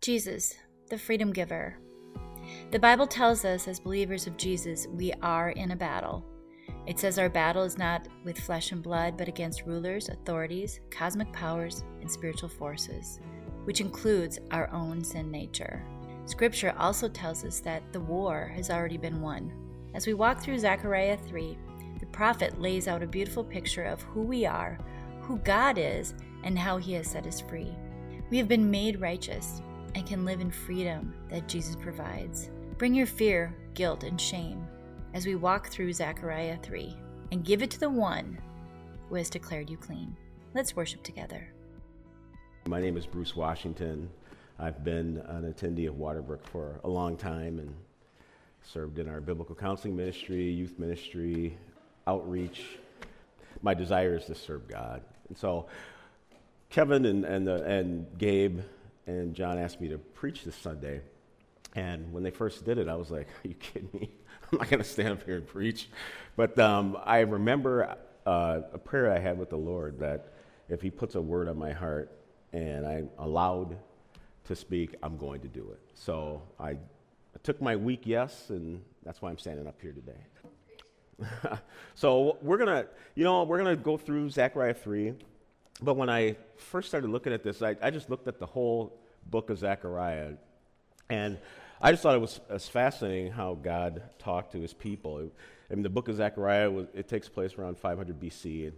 Jesus, the freedom giver. The Bible tells us, as believers of Jesus, we are in a battle. It says our battle is not with flesh and blood, but against rulers, authorities, cosmic powers, and spiritual forces, which includes our own sin nature. Scripture also tells us that the war has already been won. As we walk through Zechariah 3, the prophet lays out a beautiful picture of who we are, who God is, and how he has set us free. We have been made righteous and can live in freedom that Jesus provides. Bring your fear, guilt, and shame as we walk through Zechariah 3 and give it to the one who has declared you clean. Let's worship together. My name is Bruce Washington. I've been an attendee of Waterbrook for a long time and served in our biblical counseling ministry, youth ministry, outreach. My desire is to serve God. And so Kevin and, and, the, and Gabe and John asked me to preach this Sunday. And when they first did it, I was like, Are you kidding me? I'm not going to stand up here and preach. But um, I remember uh, a prayer I had with the Lord that if He puts a word on my heart and I'm allowed to speak, I'm going to do it. So I, I took my weak yes, and that's why I'm standing up here today. so we're gonna, you know, we're gonna go through Zechariah three. But when I first started looking at this, I, I just looked at the whole book of Zechariah, and I just thought it was, was fascinating how God talked to his people. I mean, the book of Zechariah, was, it takes place around 500 BC. And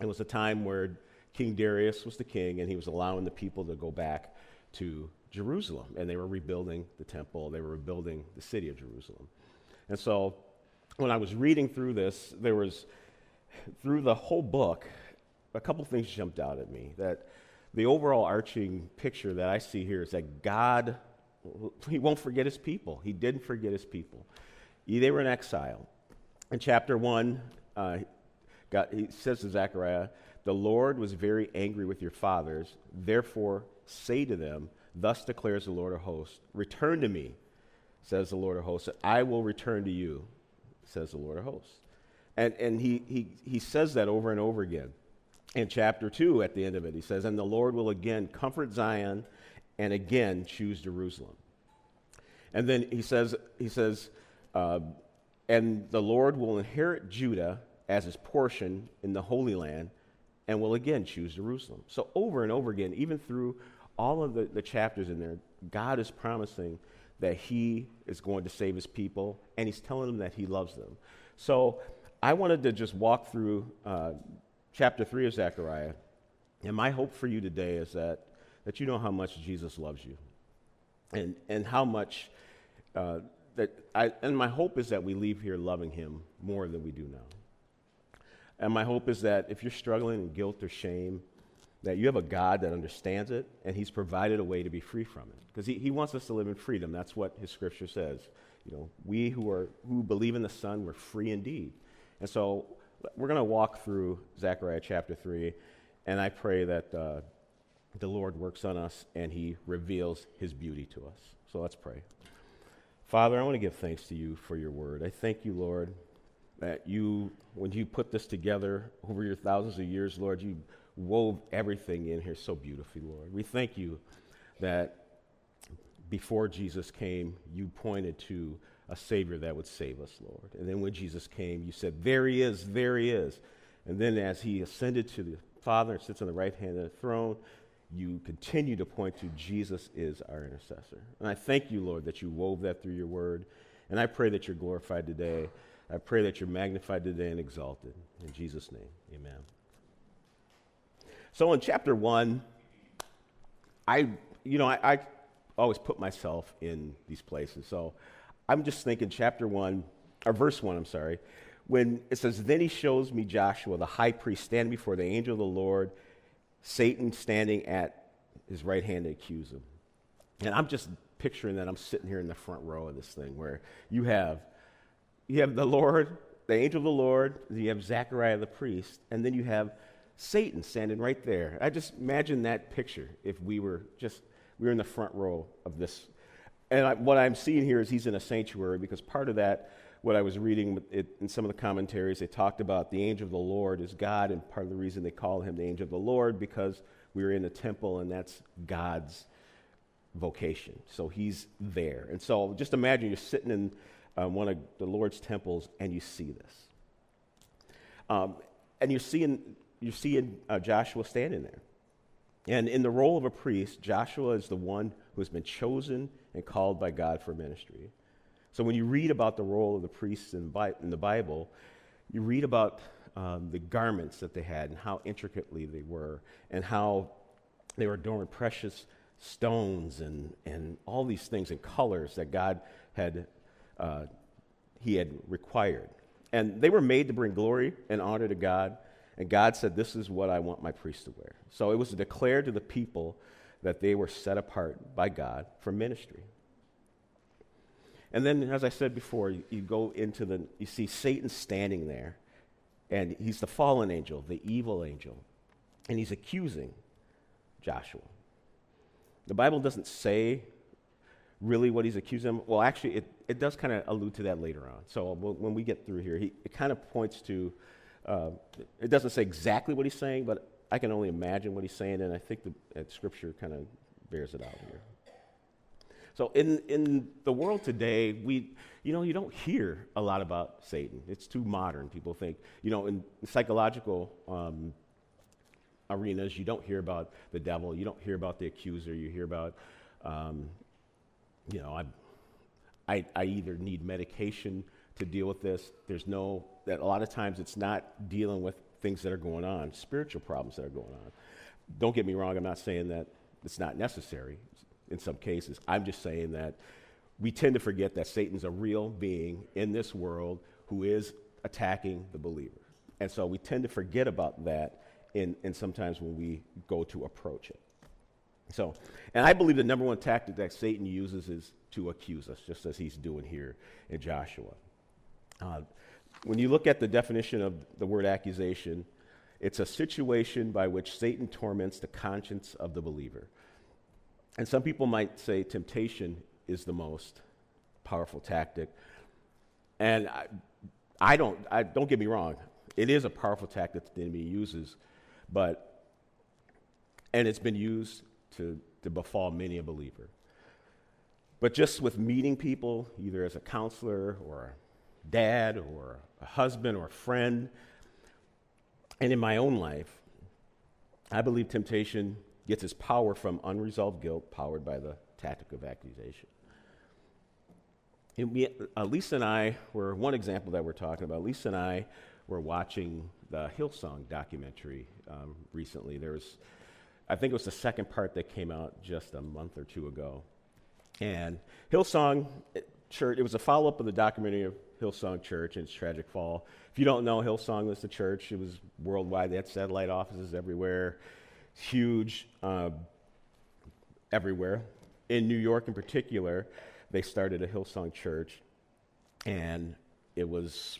it was a time where King Darius was the king, and he was allowing the people to go back to Jerusalem. And they were rebuilding the temple, they were rebuilding the city of Jerusalem. And so when I was reading through this, there was, through the whole book, a couple things jumped out at me. That the overall arching picture that I see here is that God he won't forget his people. He didn't forget his people. They were in exile. In chapter 1, uh, God, he says to Zechariah, The Lord was very angry with your fathers. Therefore, say to them, Thus declares the Lord of hosts, Return to me, says the Lord of hosts. I will return to you, says the Lord of hosts. And, and he, he, he says that over and over again. In chapter 2, at the end of it, he says, And the Lord will again comfort Zion and again choose Jerusalem. And then he says, he says, uh, and the Lord will inherit Judah as his portion in the Holy Land and will again choose Jerusalem. So over and over again, even through all of the, the chapters in there, God is promising that he is going to save his people and he's telling them that he loves them. So I wanted to just walk through uh, chapter 3 of Zechariah. And my hope for you today is that that you know how much Jesus loves you and, and how much uh, that I, and my hope is that we leave here loving him more than we do now. And my hope is that if you're struggling in guilt or shame, that you have a God that understands it and he's provided a way to be free from it. Because he, he wants us to live in freedom. That's what his scripture says. You know, we who are who believe in the Son, we're free indeed. And so we're going to walk through Zechariah chapter 3, and I pray that uh, the Lord works on us and he reveals his beauty to us. So let's pray. Father, I want to give thanks to you for your word. I thank you, Lord, that you, when you put this together over your thousands of years, Lord, you wove everything in here so beautifully, Lord. We thank you that before Jesus came, you pointed to a Savior that would save us, Lord. And then when Jesus came, you said, There he is, there he is. And then as he ascended to the Father and sits on the right hand of the throne, you continue to point to Jesus is our intercessor. And I thank you, Lord, that you wove that through your word. And I pray that you're glorified today. I pray that you're magnified today and exalted. In Jesus' name, amen. So in chapter one, I, you know, I, I always put myself in these places. So I'm just thinking chapter one, or verse one, I'm sorry, when it says, Then he shows me Joshua, the high priest, standing before the angel of the Lord Satan standing at his right hand to accuse him. And I'm just picturing that I'm sitting here in the front row of this thing where you have you have the Lord, the angel of the Lord, you have Zechariah the priest, and then you have Satan standing right there. I just imagine that picture if we were just we were in the front row of this. And I, what I'm seeing here is he's in a sanctuary because part of that what I was reading it, in some of the commentaries, they talked about the angel of the Lord is God, and part of the reason they call him the angel of the Lord because we were in the temple, and that's God's vocation. So he's there. And so just imagine you're sitting in um, one of the Lord's temples and you see this. Um, and you're seeing, you're seeing uh, Joshua standing there. And in the role of a priest, Joshua is the one who has been chosen and called by God for ministry. So when you read about the role of the priests in, the Bible, you read about um, the garments that they had and how intricately they were, and how they were adorned with precious stones and, and all these things and colors that God had, uh, he had required. And they were made to bring glory and honor to God. And God said, This is what I want my priests to wear. So it was declared to the people that they were set apart by God for ministry. And then, as I said before, you, you go into the, you see Satan standing there and he's the fallen angel, the evil angel. And he's accusing Joshua. The Bible doesn't say really what he's accusing him. Well, actually, it, it does kind of allude to that later on. So when we get through here, he, it kind of points to, uh, it doesn't say exactly what he's saying, but I can only imagine what he's saying, and I think the uh, scripture kind of bears it out here. So in, in the world today, we, you know, you don't hear a lot about Satan. It's too modern. People think, you know, in psychological um, arenas, you don't hear about the devil. You don't hear about the accuser. You hear about, um, you know, I, I, I either need medication to deal with this. There's no, that a lot of times it's not dealing with things that are going on, spiritual problems that are going on. Don't get me wrong, I'm not saying that it's not necessary in some cases. I'm just saying that we tend to forget that Satan's a real being in this world who is attacking the believer. And so we tend to forget about that in, in sometimes when we go to approach it. So, and I believe the number one tactic that Satan uses is to accuse us, just as he's doing here in Joshua. Uh, when you look at the definition of the word accusation, it's a situation by which Satan torments the conscience of the believer. And some people might say temptation is the most powerful tactic. And I, I don't, I, don't get me wrong, it is a powerful tactic that the enemy uses, but, and it's been used to, to befall many a believer. But just with meeting people, either as a counselor or a dad or a husband or a friend, and in my own life, I believe temptation gets its power from unresolved guilt powered by the tactic of accusation. We, uh, Lisa and I were one example that we're talking about. Lisa and I were watching the Hillsong documentary um, recently. There was, I think it was the second part that came out just a month or two ago. And Hillsong Church, it was a follow up of the documentary of Hillsong Church and its tragic fall. If you don't know, Hillsong was the church. It was worldwide. They had satellite offices everywhere huge uh, everywhere. In New York, in particular, they started a Hillsong Church, and it was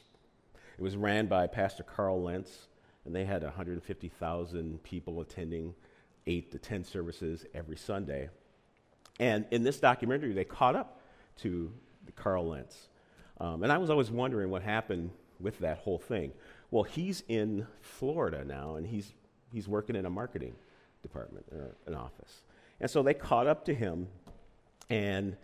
it was ran by Pastor Carl Lentz, and they had 150,000 people attending eight to ten services every Sunday. And in this documentary, they caught up to Carl Lentz, um, and I was always wondering what happened with that whole thing. Well, he's in Florida now, and he's he's working in a marketing department or an office. And so they caught up to him and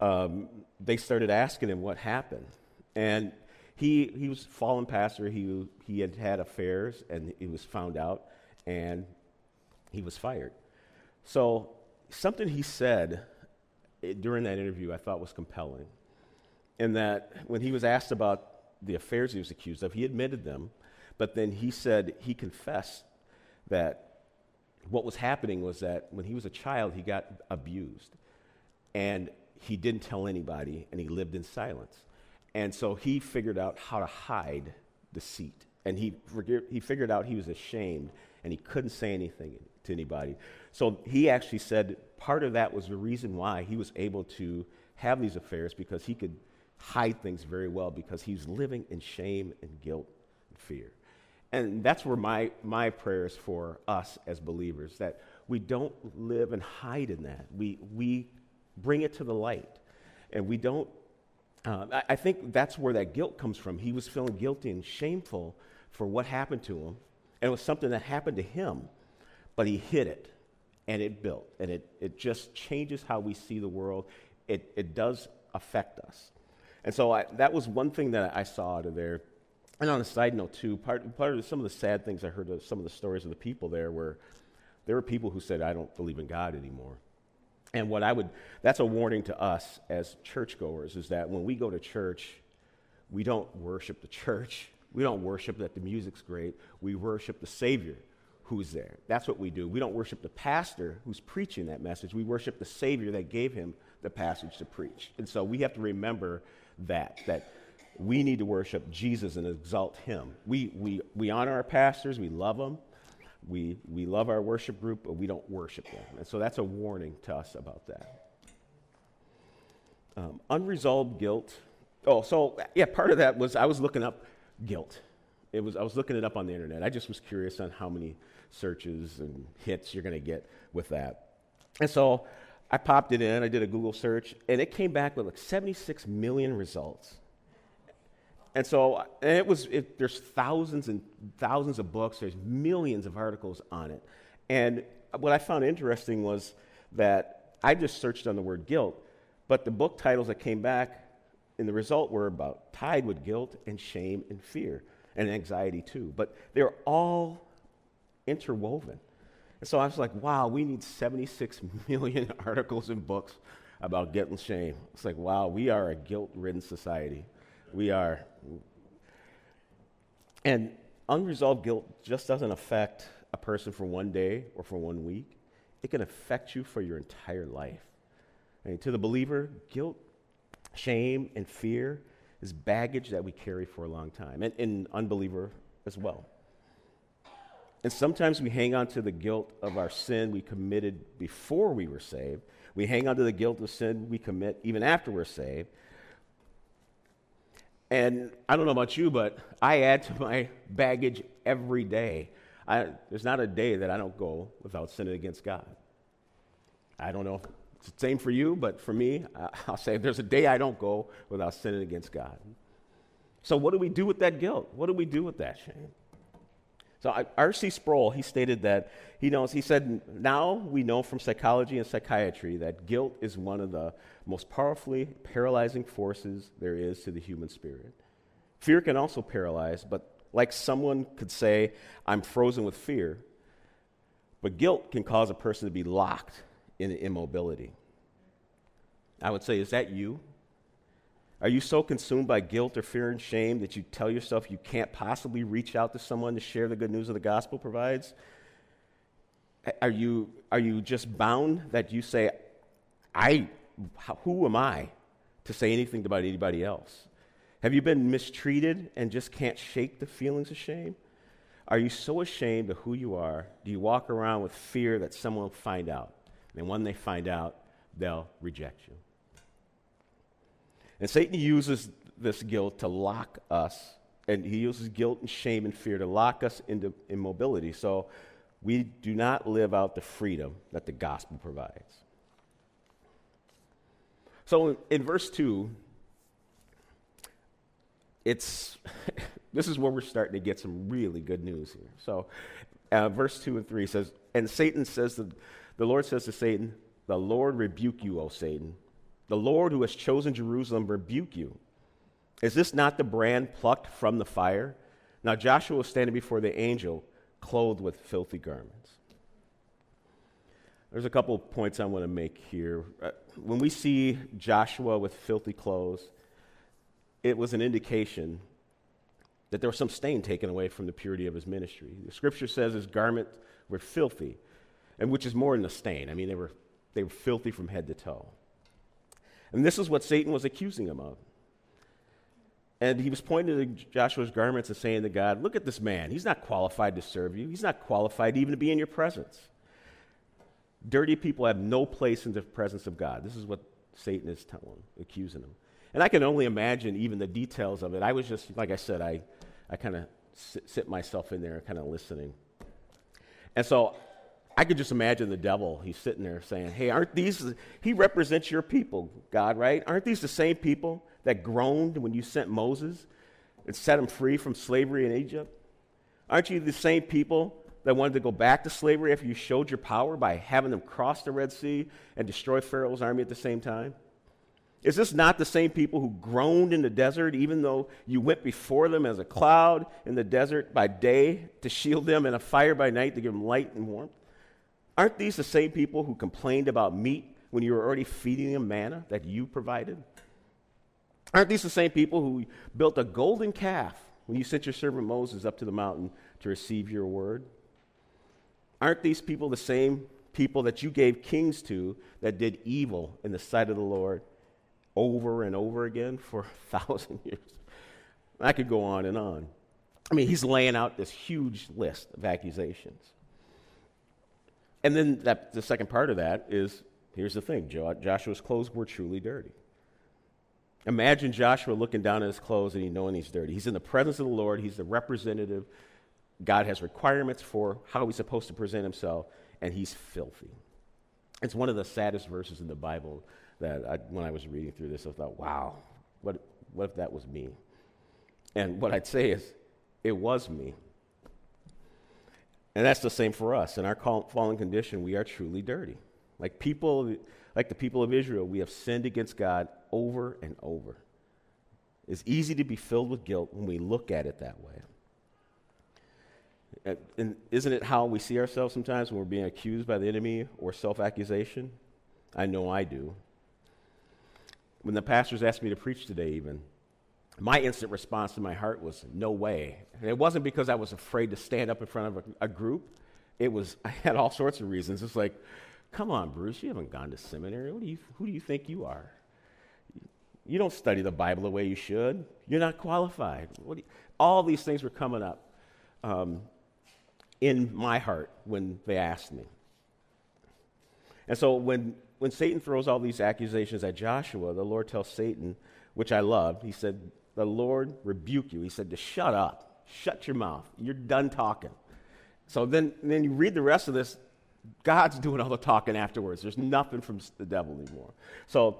um, they started asking him what happened. And he, he was fallen pastor. He, he had had affairs and he was found out and he was fired. So something he said eh, during that interview I thought was compelling. In that when he was asked about the affairs he was accused of, he admitted them, but then he said he confessed that what was happening was that when he was a child, he got abused. And he didn't tell anybody, and he lived in silence. And so he figured out how to hide deceit. And he, he figured out he was ashamed, and he couldn't say anything to anybody. So he actually said part of that was the reason why he was able to have these affairs because he could hide things very well because he's living in shame and guilt and fear. And that's where my, my prayers for us as believers, that we don't live and hide in that. We, we bring it to the light. And we don't, uh, I, I think that's where that guilt comes from. He was feeling guilty and shameful for what happened to him. And it was something that happened to him, but he hid it. and it built. And it, it just changes how we see the world. It, it does affect us. And so I, that was one thing that I saw out of there. And on a side note, too, part, part of some of the sad things I heard of some of the stories of the people there were there were people who said, I don't believe in God anymore. And what I would, that's a warning to us as churchgoers, is that when we go to church, we don't worship the church. We don't worship that the music's great. We worship the Savior who's there. That's what we do. We don't worship the pastor who's preaching that message. We worship the Savior that gave him the passage to preach. And so we have to remember that, that we need to worship Jesus and exalt him. We, we, we honor our pastors, we love them, we, we love our worship group, but we don't worship them. And so that's a warning to us about that. Um, unresolved guilt. Oh, so yeah, part of that was I was looking up guilt. It was, I was looking it up on the internet. I just was curious on how many searches and hits you're going to get with that. And so I popped it in, I did a Google search, and it came back with like 76 million results. And so and it was, it, there's thousands and thousands of books, there's millions of articles on it. And what I found interesting was that I just searched on the word guilt, but the book titles that came back in the result were about tied with guilt and shame and fear and anxiety too. But they're all interwoven. So I was like, wow, we need 76 million articles and books about guilt and shame. It's like, wow, we are a guilt ridden society. We are. And unresolved guilt just doesn't affect a person for one day or for one week, it can affect you for your entire life. I mean, to the believer, guilt, shame, and fear is baggage that we carry for a long time, and, and unbeliever as well. And sometimes we hang on to the guilt of our sin we committed before we were saved. We hang on to the guilt of sin we commit even after we're saved. And I don't know about you, but I add to my baggage every day. I, there's not a day that I don't go without sinning against God. I don't know if it's the same for you, but for me, I'll say there's a day I don't go without sinning against God. So, what do we do with that guilt? What do we do with that shame? So R.C. Sproul, he stated that he knows, he said, now we know from psychology and psychiatry that guilt is one of the most powerfully paralyzing forces there is to the human spirit. Fear can also paralyze, but like someone could say, I'm frozen with fear, but guilt can cause a person to be locked in immobility. I would say, is that you? Are you so consumed by guilt or fear and shame that you tell yourself you can't possibly reach out to someone to share the good news of the gospel provides? Are you, are you just bound that you say, I, who am I to say anything about anybody else? Have you been mistreated and just can't shake the feelings of shame? Are you so ashamed of who you are? Do you walk around with fear that someone will find out? And when they find out, they'll reject you. And Satan uses this guilt to lock us, and he uses guilt and shame and fear to lock us into immobility. So we do not live out the freedom that the gospel provides. So in, verse 2, it's this is where we're starting to get some really good news here. So, uh, verse 2 and 3 says, And Satan says, that, the Lord says to Satan, The Lord rebuke you, O Satan. The Lord who has chosen Jerusalem rebuke you. Is this not the brand plucked from the fire? Now Joshua was standing before the angel, clothed with filthy garments. There's a couple points I want to make here. Uh, when we see Joshua with filthy clothes, it was an indication that there was some stain taken away from the purity of his ministry. The scripture says his garments were filthy, and which is more than a stain. I mean, they were, they were filthy from head to toe. And this is what Satan was accusing him of. And he was pointing to Joshua's garments and saying to God, Look at this man. He's not qualified to serve you, he's not qualified even to be in your presence. Dirty people have no place in the presence of God. This is what Satan is telling, accusing him. And I can only imagine even the details of it. I was just, like I said, I, I kind of sit, sit myself in there, kind of listening. And so I could just imagine the devil. He's sitting there saying, Hey, aren't these, he represents your people, God, right? Aren't these the same people that groaned when you sent Moses and set them free from slavery in Egypt? Aren't you the same people that wanted to go back to slavery after you showed your power by having them cross the Red Sea and destroy Pharaoh's army at the same time? Is this not the same people who groaned in the desert, even though you went before them as a cloud in the desert by day to shield them and a fire by night to give them light and warmth? Aren't these the same people who complained about meat when you were already feeding them manna that you provided? Aren't these the same people who built a golden calf when you sent your servant Moses up to the mountain to receive your word? Aren't these people the same people that you gave kings to that did evil in the sight of the Lord over and over again for a thousand years? I could go on and on. I mean, he's laying out this huge list of accusations. And then that, the second part of that is here's the thing Joshua's clothes were truly dirty. Imagine Joshua looking down at his clothes and he knowing he's dirty. He's in the presence of the Lord, he's the representative. God has requirements for how he's supposed to present himself, and he's filthy. It's one of the saddest verses in the Bible that I, when I was reading through this, I thought, wow, what, what if that was me? And what I'd say is, it was me. And that's the same for us. In our fallen condition, we are truly dirty. Like people, like the people of Israel, we have sinned against God over and over. It's easy to be filled with guilt when we look at it that way. Uh, and isn't it how we see ourselves sometimes when we're being accused by the enemy or self accusation? I know I do. When the pastors asked me to preach today, even, my instant response to my heart was, no way. And it wasn't because I was afraid to stand up in front of a, a, group. It was, I had all sorts of reasons. It's like, come on, Bruce, you haven't gone to seminary. Do you, who do you think you are? You don't study the Bible the way you should. You're not qualified. You, all these things were coming up um, in my heart when they asked me. And so when, when Satan throws all these accusations at Joshua, the Lord tells Satan, which I love, he said, the Lord rebuke you. He said to shut up, shut your mouth. You're done talking. So then, then you read the rest of this. God's doing all the talking afterwards. There's nothing from the devil anymore. So,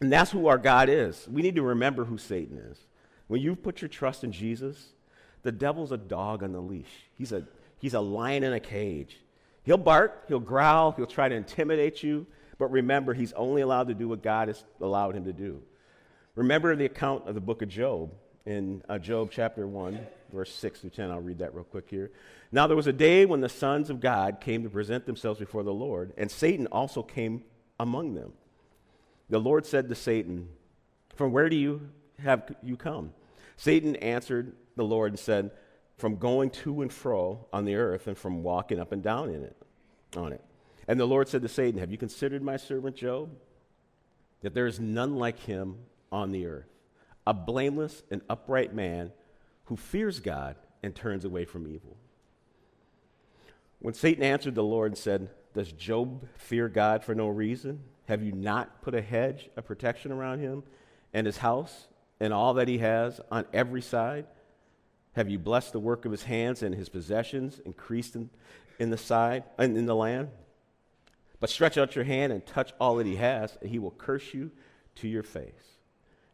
and that's who our God is. We need to remember who Satan is. When you put your trust in Jesus, the devil's a dog on the leash. He's a, he's a lion in a cage. He'll bark, he'll growl, he'll try to intimidate you, but remember, he's only allowed to do what God has allowed him to do. Remember the account of the book of Job in uh, Job chapter 1, verse 6 through 10. I'll read that real quick here. Now, there was a day when the sons of God came to present themselves before the Lord, and Satan also came among them. The Lord said to Satan, From where do you have you come? Satan answered the Lord and said, From going to and fro on the earth and from walking up and down in it, on it. And the Lord said to Satan, Have you considered my servant Job? That there is none like him on the earth, a blameless and upright man who fears God and turns away from evil. When Satan answered the Lord and said, Does Job fear God for no reason? Have you not put a hedge of protection around him and his house and all that he has on every side? Have you blessed the work of his hands and his possessions increased in, in the side in, in the land? But stretch out your hand and touch all that he has, and he will curse you to your face.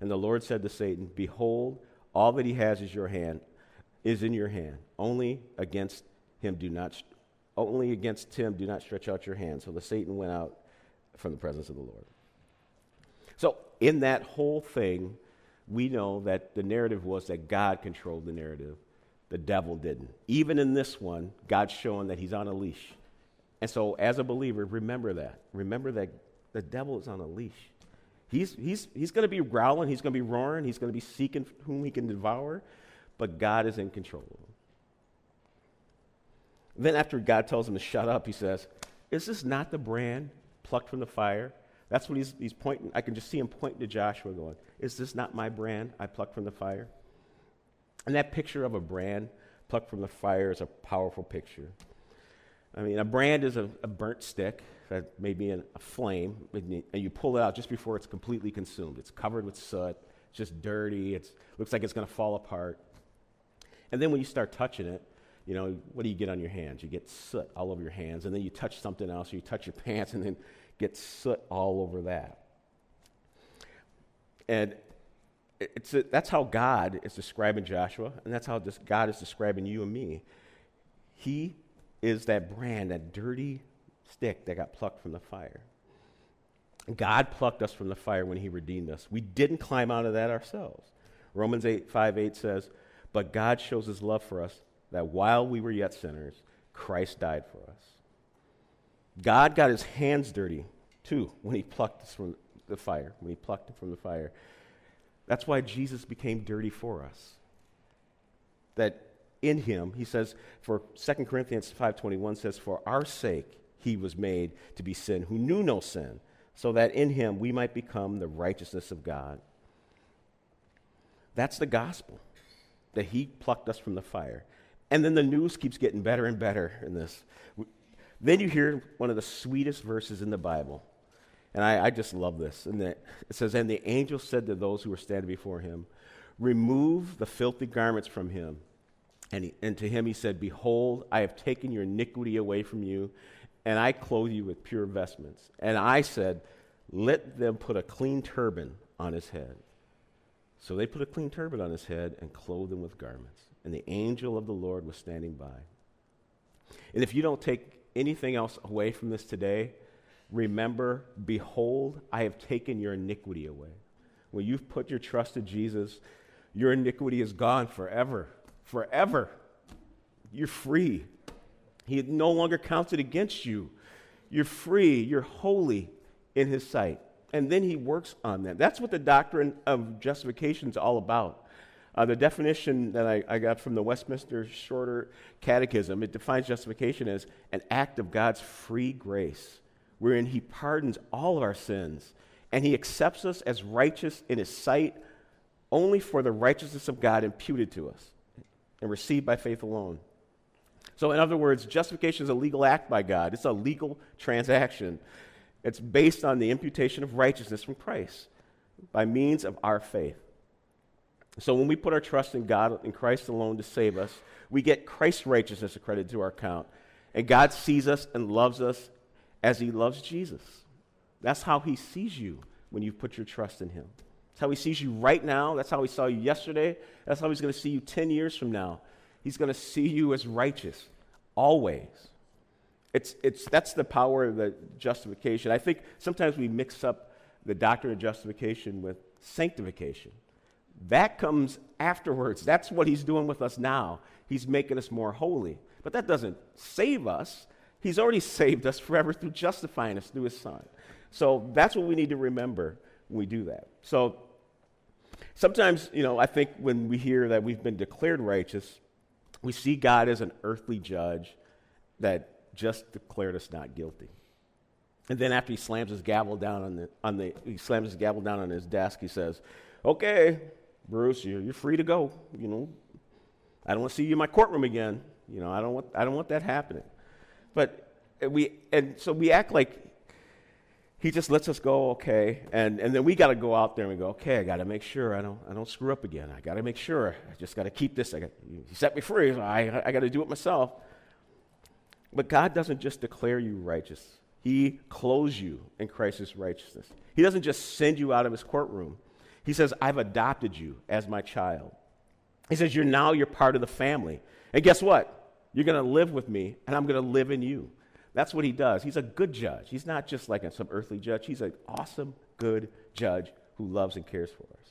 And the Lord said to Satan, Behold, all that he has is your hand, is in your hand. Only against him do not only against him do not stretch out your hand. So the Satan went out from the presence of the Lord. So in that whole thing, we know that the narrative was that God controlled the narrative. The devil didn't. Even in this one, God's showing that he's on a leash. And so as a believer, remember that. Remember that the devil is on a leash. He's, he's, he's going to be growling, he's going to be roaring, he's going to be seeking whom he can devour, but God is in control. Then, after God tells him to shut up, he says, Is this not the brand plucked from the fire? That's what he's, he's pointing. I can just see him pointing to Joshua, going, Is this not my brand I plucked from the fire? And that picture of a brand plucked from the fire is a powerful picture. I mean, a brand is a, a burnt stick that may be in a flame, and you pull it out just before it's completely consumed. It's covered with soot, it's just dirty, it looks like it's going to fall apart. And then when you start touching it, you know, what do you get on your hands? You get soot all over your hands, and then you touch something else, or you touch your pants, and then get soot all over that. And it's a, that's how God is describing Joshua, and that's how God is describing you and me. He is that brand, that dirty stick that got plucked from the fire. God plucked us from the fire when he redeemed us. We didn't climb out of that ourselves. Romans 8, 5, 8 says, But God shows his love for us that while we were yet sinners, Christ died for us. God got his hands dirty too when he plucked us from the fire, when he plucked it from the fire. That's why Jesus became dirty for us. That in him, he says, for 2 Corinthians 5.21 says, For our sake he was made to be sin, who knew no sin, so that in him we might become the righteousness of God. That's the gospel, that he plucked us from the fire. And then the news keeps getting better and better in this. Then you hear one of the sweetest verses in the Bible. And I, I just love this. And it says, And the angel said to those who were standing before him, Remove the filthy garments from him. And, he, and to him he said, Behold, I have taken your iniquity away from you, and I clothe you with pure vestments. And I said, Let them put a clean turban on his head. So they put a clean turban on his head and clothed him with garments. And the angel of the Lord was standing by. And if you don't take anything else away from this today, remember, behold, I have taken your iniquity away. When you've put your trust in Jesus, your iniquity is gone forever. Forever. You're free. He no longer counts it against you. You're free. You're holy in His sight. And then He works on that. That's what the doctrine of justification is all about. Uh, the definition that I, I, got from the Westminster Shorter Catechism, it defines justification as an act of God's free grace, wherein He pardons all of our sins and He accepts us as righteous in His sight only for the righteousness of God imputed to us and received by faith alone. So, in other words, justification is a legal act by God, it's a legal transaction. It's based on the imputation of righteousness from Christ by means of our faith. So when we put our trust in God, in Christ alone to save us, we get Christ's righteousness accredited to our account. And God sees us and loves us as he loves Jesus. That's how he sees you when you put your trust in him. That's how he sees you right now. That's how he saw you yesterday. That's how he's going to see you 10 years from now. He's going to see you as righteous, always. It's, it's, that's the power of the justification. I think sometimes we mix up the doctrine of justification with sanctification. That comes afterwards. That's what he's doing with us now. He's making us more holy. But that doesn't save us. He's already saved us forever through justifying us through his son. So that's what we need to remember when we do that. So sometimes, you know, I think when we hear that we've been declared righteous, we see God as an earthly judge that just declared us not guilty. And then after he slams his gavel down on the, on the he slams his gavel down on his desk, he says, Okay, Bruce, you're, you're free to go. You know, I don't want to see you in my courtroom again. You know, I don't want, I don't want that happening. But we, and so we act like he just lets us go, okay, and, and then we got to go out there and we go, okay, I got to make sure I don't, I don't screw up again. I got to make sure. I just got to keep this. I got, you set me free. So I, I got to do it myself. But God doesn't just declare you righteous. He clothes you in Christ's righteousness. He doesn't just send you out of his courtroom. He says, I've adopted you as my child. He says, You're now you're part of the family. And guess what? You're going to live with me, and I'm going to live in you. That's what he does. He's a good judge. He's not just like some earthly judge, he's an awesome, good judge who loves and cares for us.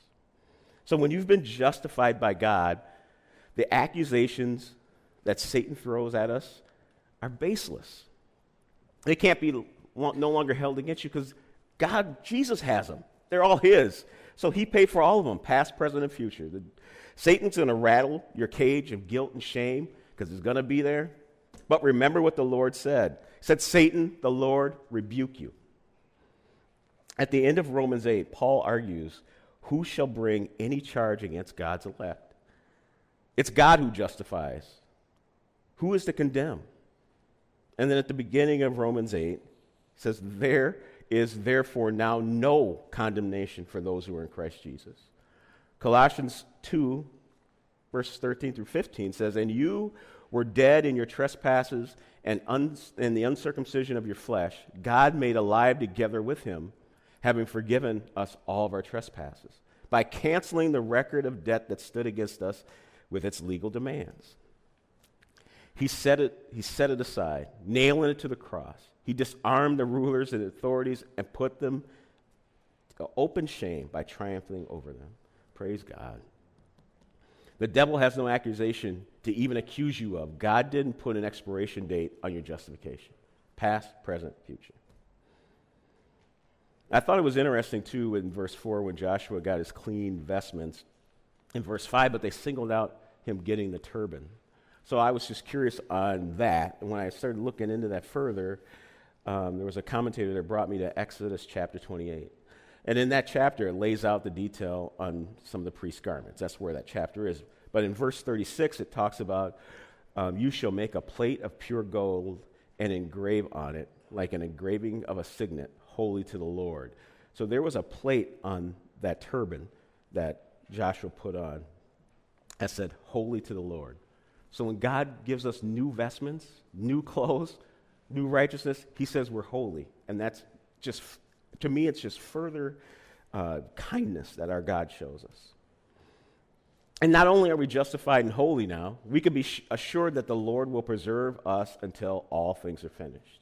So when you've been justified by God, the accusations that Satan throws at us are baseless. They can't be no longer held against you because God, Jesus has them. They're all His. So he paid for all of them, past, present, and future. The, Satan's going to rattle your cage of guilt and shame because it's going to be there. But remember what the Lord said. He said, Satan, the Lord rebuke you. At the end of Romans 8, Paul argues, Who shall bring any charge against God's elect? It's God who justifies. Who is to condemn? And then at the beginning of Romans 8, he says, There is therefore now no condemnation for those who are in Christ Jesus. Colossians 2, verses 13 through 15 says, And you were dead in your trespasses and un- in the uncircumcision of your flesh, God made alive together with him, having forgiven us all of our trespasses, by canceling the record of debt that stood against us with its legal demands. He set it, he set it aside, nailing it to the cross. He disarmed the rulers and authorities and put them to open shame by triumphing over them. Praise God. The devil has no accusation to even accuse you of. God didn't put an expiration date on your justification past, present, future. I thought it was interesting, too, in verse 4 when Joshua got his clean vestments. In verse 5, but they singled out him getting the turban. So I was just curious on that. And when I started looking into that further, um, there was a commentator that brought me to Exodus chapter 28. And in that chapter, it lays out the detail on some of the priest's garments. That's where that chapter is. But in verse 36, it talks about um, you shall make a plate of pure gold and engrave on it, like an engraving of a signet, holy to the Lord. So there was a plate on that turban that Joshua put on that said, holy to the Lord. So when God gives us new vestments, new clothes, new righteousness, he says we're holy. And that's just to me, it's just further uh, kindness that our God shows us. And not only are we justified and holy now, we can be assured that the Lord will preserve us until all things are finished.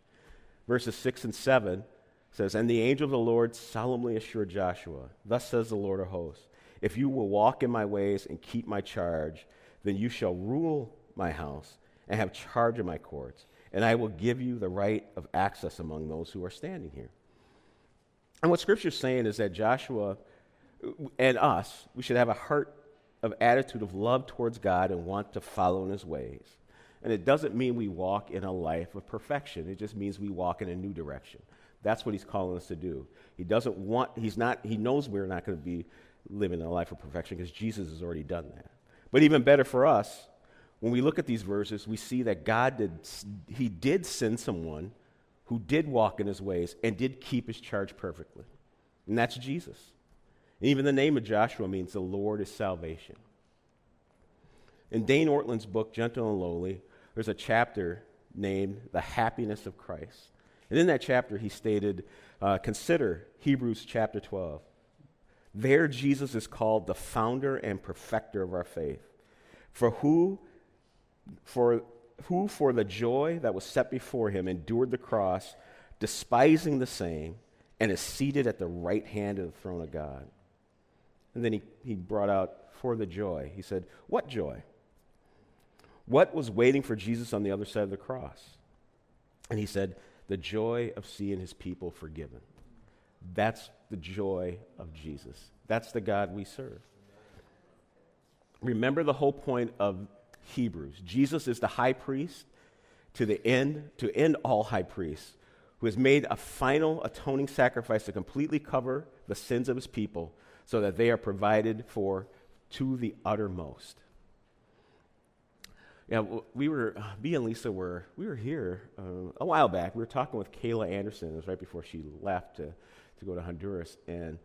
Verses 6 and 7 says, And the angel of the Lord solemnly assured Joshua, Thus says the Lord of hosts, If you will walk in my ways and keep my charge, then you shall rule my house and have charge of my courts, and I will give you the right of access among those who are standing here. And what Scripture is saying is that Joshua uh, and us, we should have a heart of attitude of love towards God and want to follow in his ways. And it doesn't mean we walk in a life of perfection. It just means we walk in a new direction. That's what he's calling us to do. He doesn't want, he's not, he knows we're not going to be living a life of perfection because Jesus has already done that. But even better for us, when we look at these verses, we see that God did, he did send someone who did walk in his ways and did keep his charge perfectly. And that's Jesus. Even the name of Joshua means the Lord is salvation. In Dane Ortlund's book, Gentle and Lowly, there's a chapter named The Happiness of Christ. And in that chapter, he stated, uh, Consider Hebrews chapter 12. There, Jesus is called the founder and perfecter of our faith. For who, for who for the joy that was set before him endured the cross, despising the same, and is seated at the right hand of the throne of God. And then he, he brought out for the joy. He said, What joy? What was waiting for Jesus on the other side of the cross? And he said, The joy of seeing his people forgiven. That's the joy of Jesus. That's the God we serve. Remember the whole point of Hebrews. Jesus is the high priest to the end, to end all high priests, who has made a final atoning sacrifice to completely cover the sins of his people so that they are provided for to the uttermost. Yeah, we were, me and Lisa were, we were here uh, a while back. We were talking with Kayla Anderson. It was right before she left to, to go to Honduras. And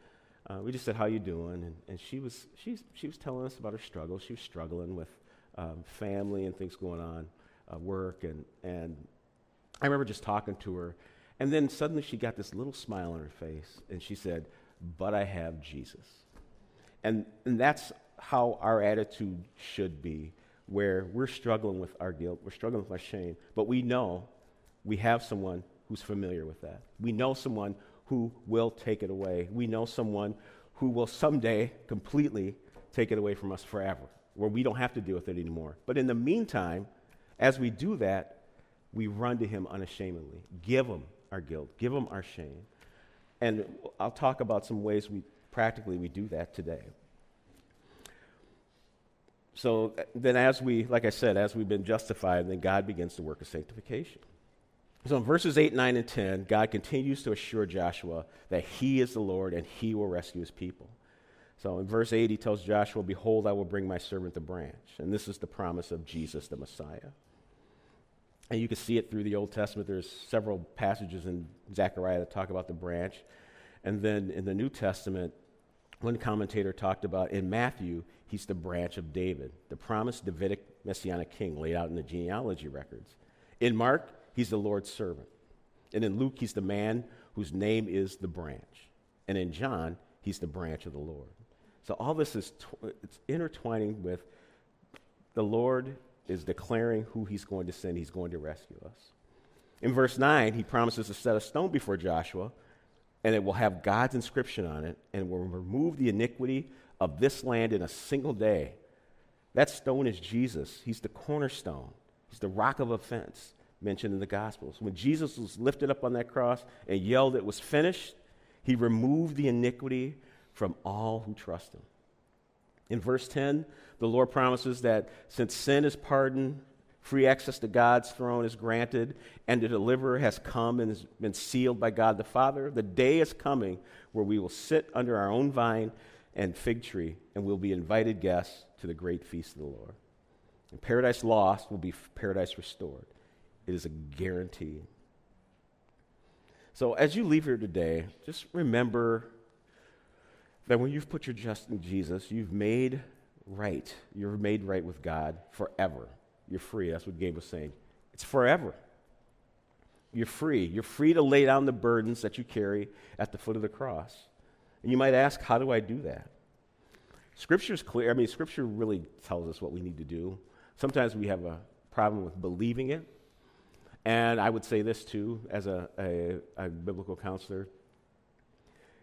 uh, we just said, how you doing? And, and she, was, she's, she was telling us about her struggles. She was struggling with um, family and things going on, uh, work, and, and I remember just talking to her, and then suddenly she got this little smile on her face, and she said, But I have Jesus. And, and that's how our attitude should be, where we're struggling with our guilt, we're struggling with our shame, but we know we have someone who's familiar with that. We know someone who will take it away. We know someone who will someday completely take it away from us forever where we don't have to deal with it anymore. But in the meantime, as we do that, we run to Him unashamedly. Give Him our guilt, give Him our shame. And I'll talk about some ways we practically we do that today. So then, as we, like I said, as we've been justified, then God begins the work of sanctification. So in verses 8, 9, and 10, God continues to assure Joshua that he is the Lord and he will rescue his people. So in verse 8, he tells Joshua, Behold, I will bring my servant the branch. And this is the promise of Jesus, the Messiah. And you can see it through the Old Testament. There's several passages in Zechariah that talk about the branch. And then in the New Testament, one commentator talked about in Matthew, he's the branch of David, the promised Davidic messianic king laid out in the genealogy records. In Mark, he's the Lord's servant. And in Luke, he's the man whose name is the branch. And in John, he's the branch of the Lord. So all this is it's intertwining with the Lord is declaring who he's going to send. He's going to rescue us. In verse 9, he promises to set a stone before Joshua, and it will have God's inscription on it, and will remove the iniquity of this land in a single day. That stone is Jesus. He's the cornerstone, he's the rock of offense mentioned in the Gospels. When Jesus was lifted up on that cross and yelled, It was finished, he removed the iniquity from all who trust him. In verse 10, the Lord promises that since sin is pardoned, free access to God's throne is granted, and the deliverer has come and has been sealed by God the Father, the day is coming where we will sit under our own vine and fig tree, and we'll be invited guests to the great feast of the Lord. And paradise lost will be paradise restored. It is a guarantee. So as you leave here today, just remember that when you've put your trust in Jesus, you've made right. You're made right with God forever. You're free. That's what Gabe was saying. It's forever. You're free. You're free to lay down the burdens that you carry at the foot of the cross. And you might ask, how do I do that? Scripture is clear. I mean, Scripture really tells us what we need to do. Sometimes we have a problem with believing it. And I would say this too, as a, a, a biblical counselor.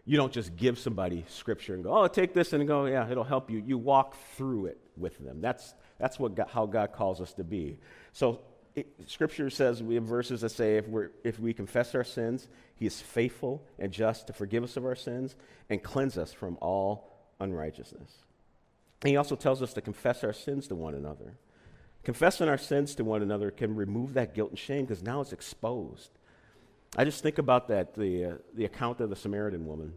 You don't just give somebody Scripture and go, oh, take this and go, yeah, it'll help you. You walk through it with them. That's, that's what God, how God calls us to be. So it, Scripture says, we have verses that say if, we're, if we confess our sins, He is faithful and just to forgive us of our sins and cleanse us from all unrighteousness. And He also tells us to confess our sins to one another. Confessing our sins to one another can remove that guilt and shame because now it's exposed. I just think about that, the, uh, the account of the Samaritan woman.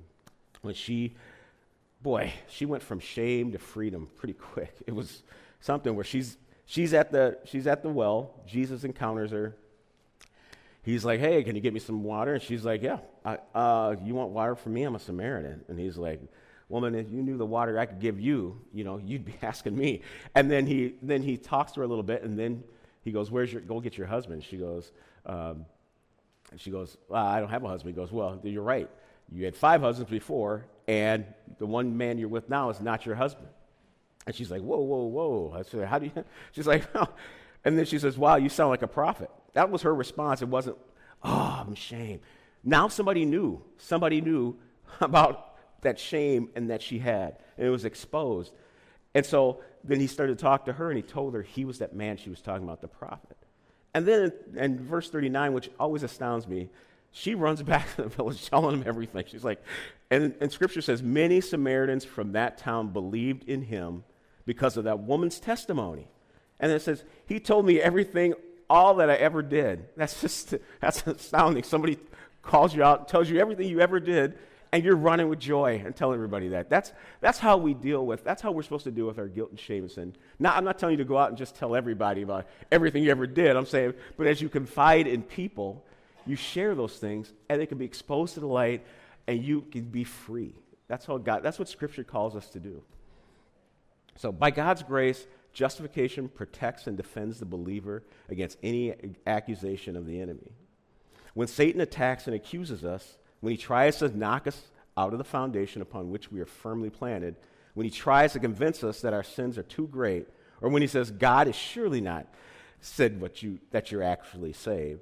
When she, boy, she went from shame to freedom pretty quick. It was something where she's, she's, at, the, she's at the well. Jesus encounters her. He's like, hey, can you get me some water? And she's like, yeah. I, uh, you want water from me? I'm a Samaritan. And he's like, woman, if you knew the water I could give you, you know, you'd be asking me. And then he, then he talks to her a little bit, and then he goes, where's your, go get your husband. She goes, um, she goes, well, I don't have a husband. He goes, well, you're right. You had five husbands before, and the one man you're with now is not your husband. And she's like, whoa, whoa, whoa. I said, how do you? She's like, oh. and then she says, wow, you sound like a prophet. That was her response. It wasn't, oh, I'm ashamed. Now somebody knew. Somebody knew about that shame and that she had. And it was exposed. And so then he started to talk to her and he told her he was that man she was talking about, the prophet. And then in verse 39, which always astounds me, she runs back to the village telling him everything. She's like, and, and scripture says, many Samaritans from that town believed in him because of that woman's testimony. And it says, he told me everything, all that I ever did. That's just, that's astounding. Somebody calls you out, tells you everything you ever did, and you're running with joy and telling everybody that. That's, that's how we deal with, that's how we're supposed to deal with our guilt and shame and sin. Now, I'm not telling you to go out and just tell everybody about everything you ever did. I'm saying, but as you confide in people, you share those things, and they can be exposed to the light, and you can be free. That's how God, that's what Scripture calls us to do. So, by God's grace, justification protects and defends the believer against any accusation of the enemy. When Satan attacks and accuses us, when he tries to knock us out of the foundation upon which we are firmly planted, when he tries to convince us that our sins are too great, or when he says, God is surely not said what you, that you're actually saved,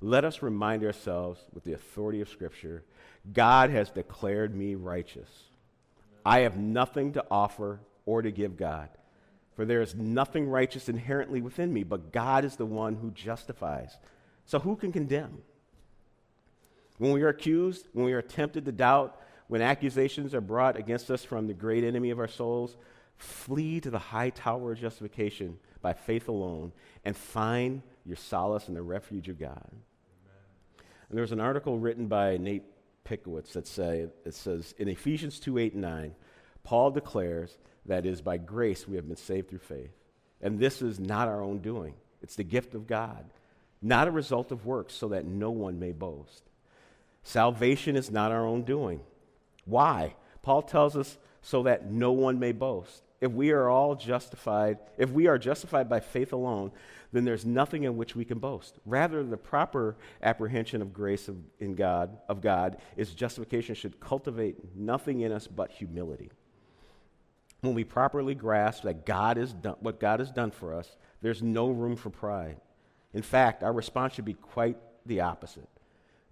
let us remind ourselves with the authority of Scripture God has declared me righteous. I have nothing to offer or to give God, for there is nothing righteous inherently within me, but God is the one who justifies. So who can condemn? When we are accused, when we are tempted to doubt, when accusations are brought against us from the great enemy of our souls, flee to the high tower of justification by faith alone and find your solace in the refuge of God. Amen. And there's an article written by Nate Pickowicz that say, it says, in Ephesians 2 8 and 9, Paul declares that it is by grace we have been saved through faith. And this is not our own doing, it's the gift of God, not a result of works, so that no one may boast. Salvation is not our own doing. Why? Paul tells us so that no one may boast. If we are all justified, if we are justified by faith alone, then there's nothing in which we can boast. Rather, the proper apprehension of grace of, in God, of God is justification should cultivate nothing in us but humility. When we properly grasp that God is done, what God has done for us There's no room for pride. In fact, our response should be quite the opposite.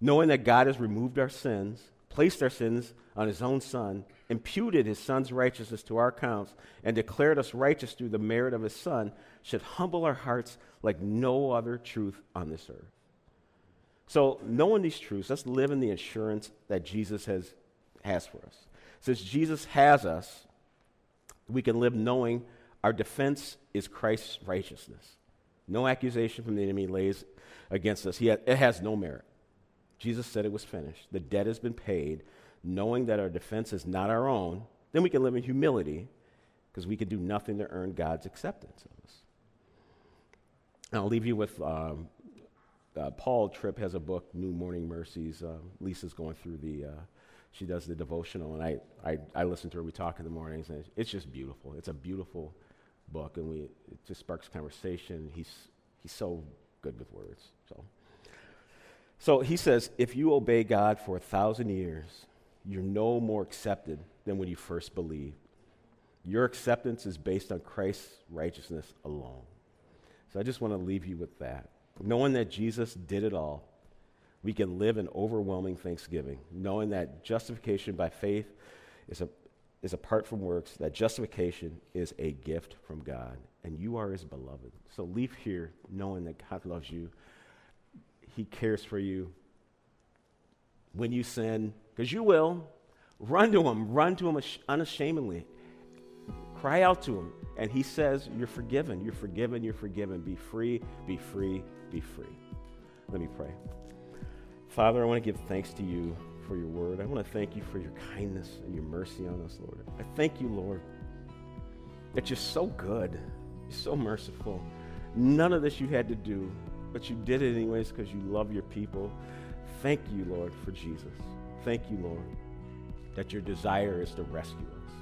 Knowing that God has removed our sins, placed our sins on his own Son, imputed his Son's righteousness to our accounts, and declared us righteous through the merit of his Son, should humble our hearts like no other truth on this earth. So, knowing these truths, let's live in the assurance that Jesus has, has for us. Since Jesus has us, we can live knowing our defense is Christ's righteousness. No accusation from the enemy lays against us. Ha- it has no merit. Jesus said it was finished. The debt has been paid. Knowing that our defense is not our own, then we can live in humility because we can do nothing to earn God's acceptance of us. And I'll leave you with um, uh, Paul Tripp has a book, New Morning Mercies. Uh, Lisa's going through the, uh, she does the devotional, and I, I, I listen to her. We talk in the mornings, and it's just beautiful. It's a beautiful book, and we, it just sparks conversation. He's, he's so good with words. So. So he says, if you obey God for a thousand years, you're no more accepted than when you first believed. Your acceptance is based on Christ's righteousness alone. So I just want to leave you with that. Knowing that Jesus did it all, we can live in overwhelming thanksgiving, knowing that justification by faith is, a, is apart from works, that justification is a gift from God, and you are his beloved. So leave here knowing that God loves you, he cares for you. When you sin, because you will, run to him, run to him unashamedly. Cry out to him. And he says, You're forgiven, you're forgiven, you're forgiven. Be free, be free, be free. Let me pray. Father, I want to give thanks to you for your word. I want to thank you for your kindness and your mercy on us, Lord. I thank you, Lord, that you're so good, you're so merciful. None of this you had to do, but you did it anyways because you love your people. Thank you, Lord, for Jesus. Thank you, Lord, that your desire is to rescue us.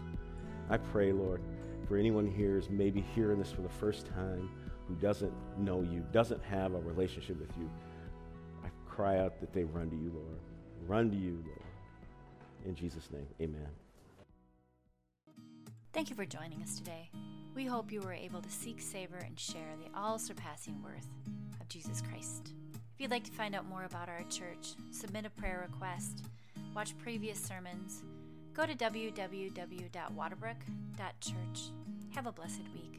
I pray, Lord, for anyone here is maybe hearing this for the first time who doesn't know you, doesn't have a relationship with you. I cry out that they run to you, Lord. Run to you, Lord. In Jesus' name, amen. Thank you for joining us today. We hope you were able to seek, savor, and share the all surpassing worth Jesus Christ. If you'd like to find out more about our church, submit a prayer request, watch previous sermons, go to www.waterbrook.church. Have a blessed week.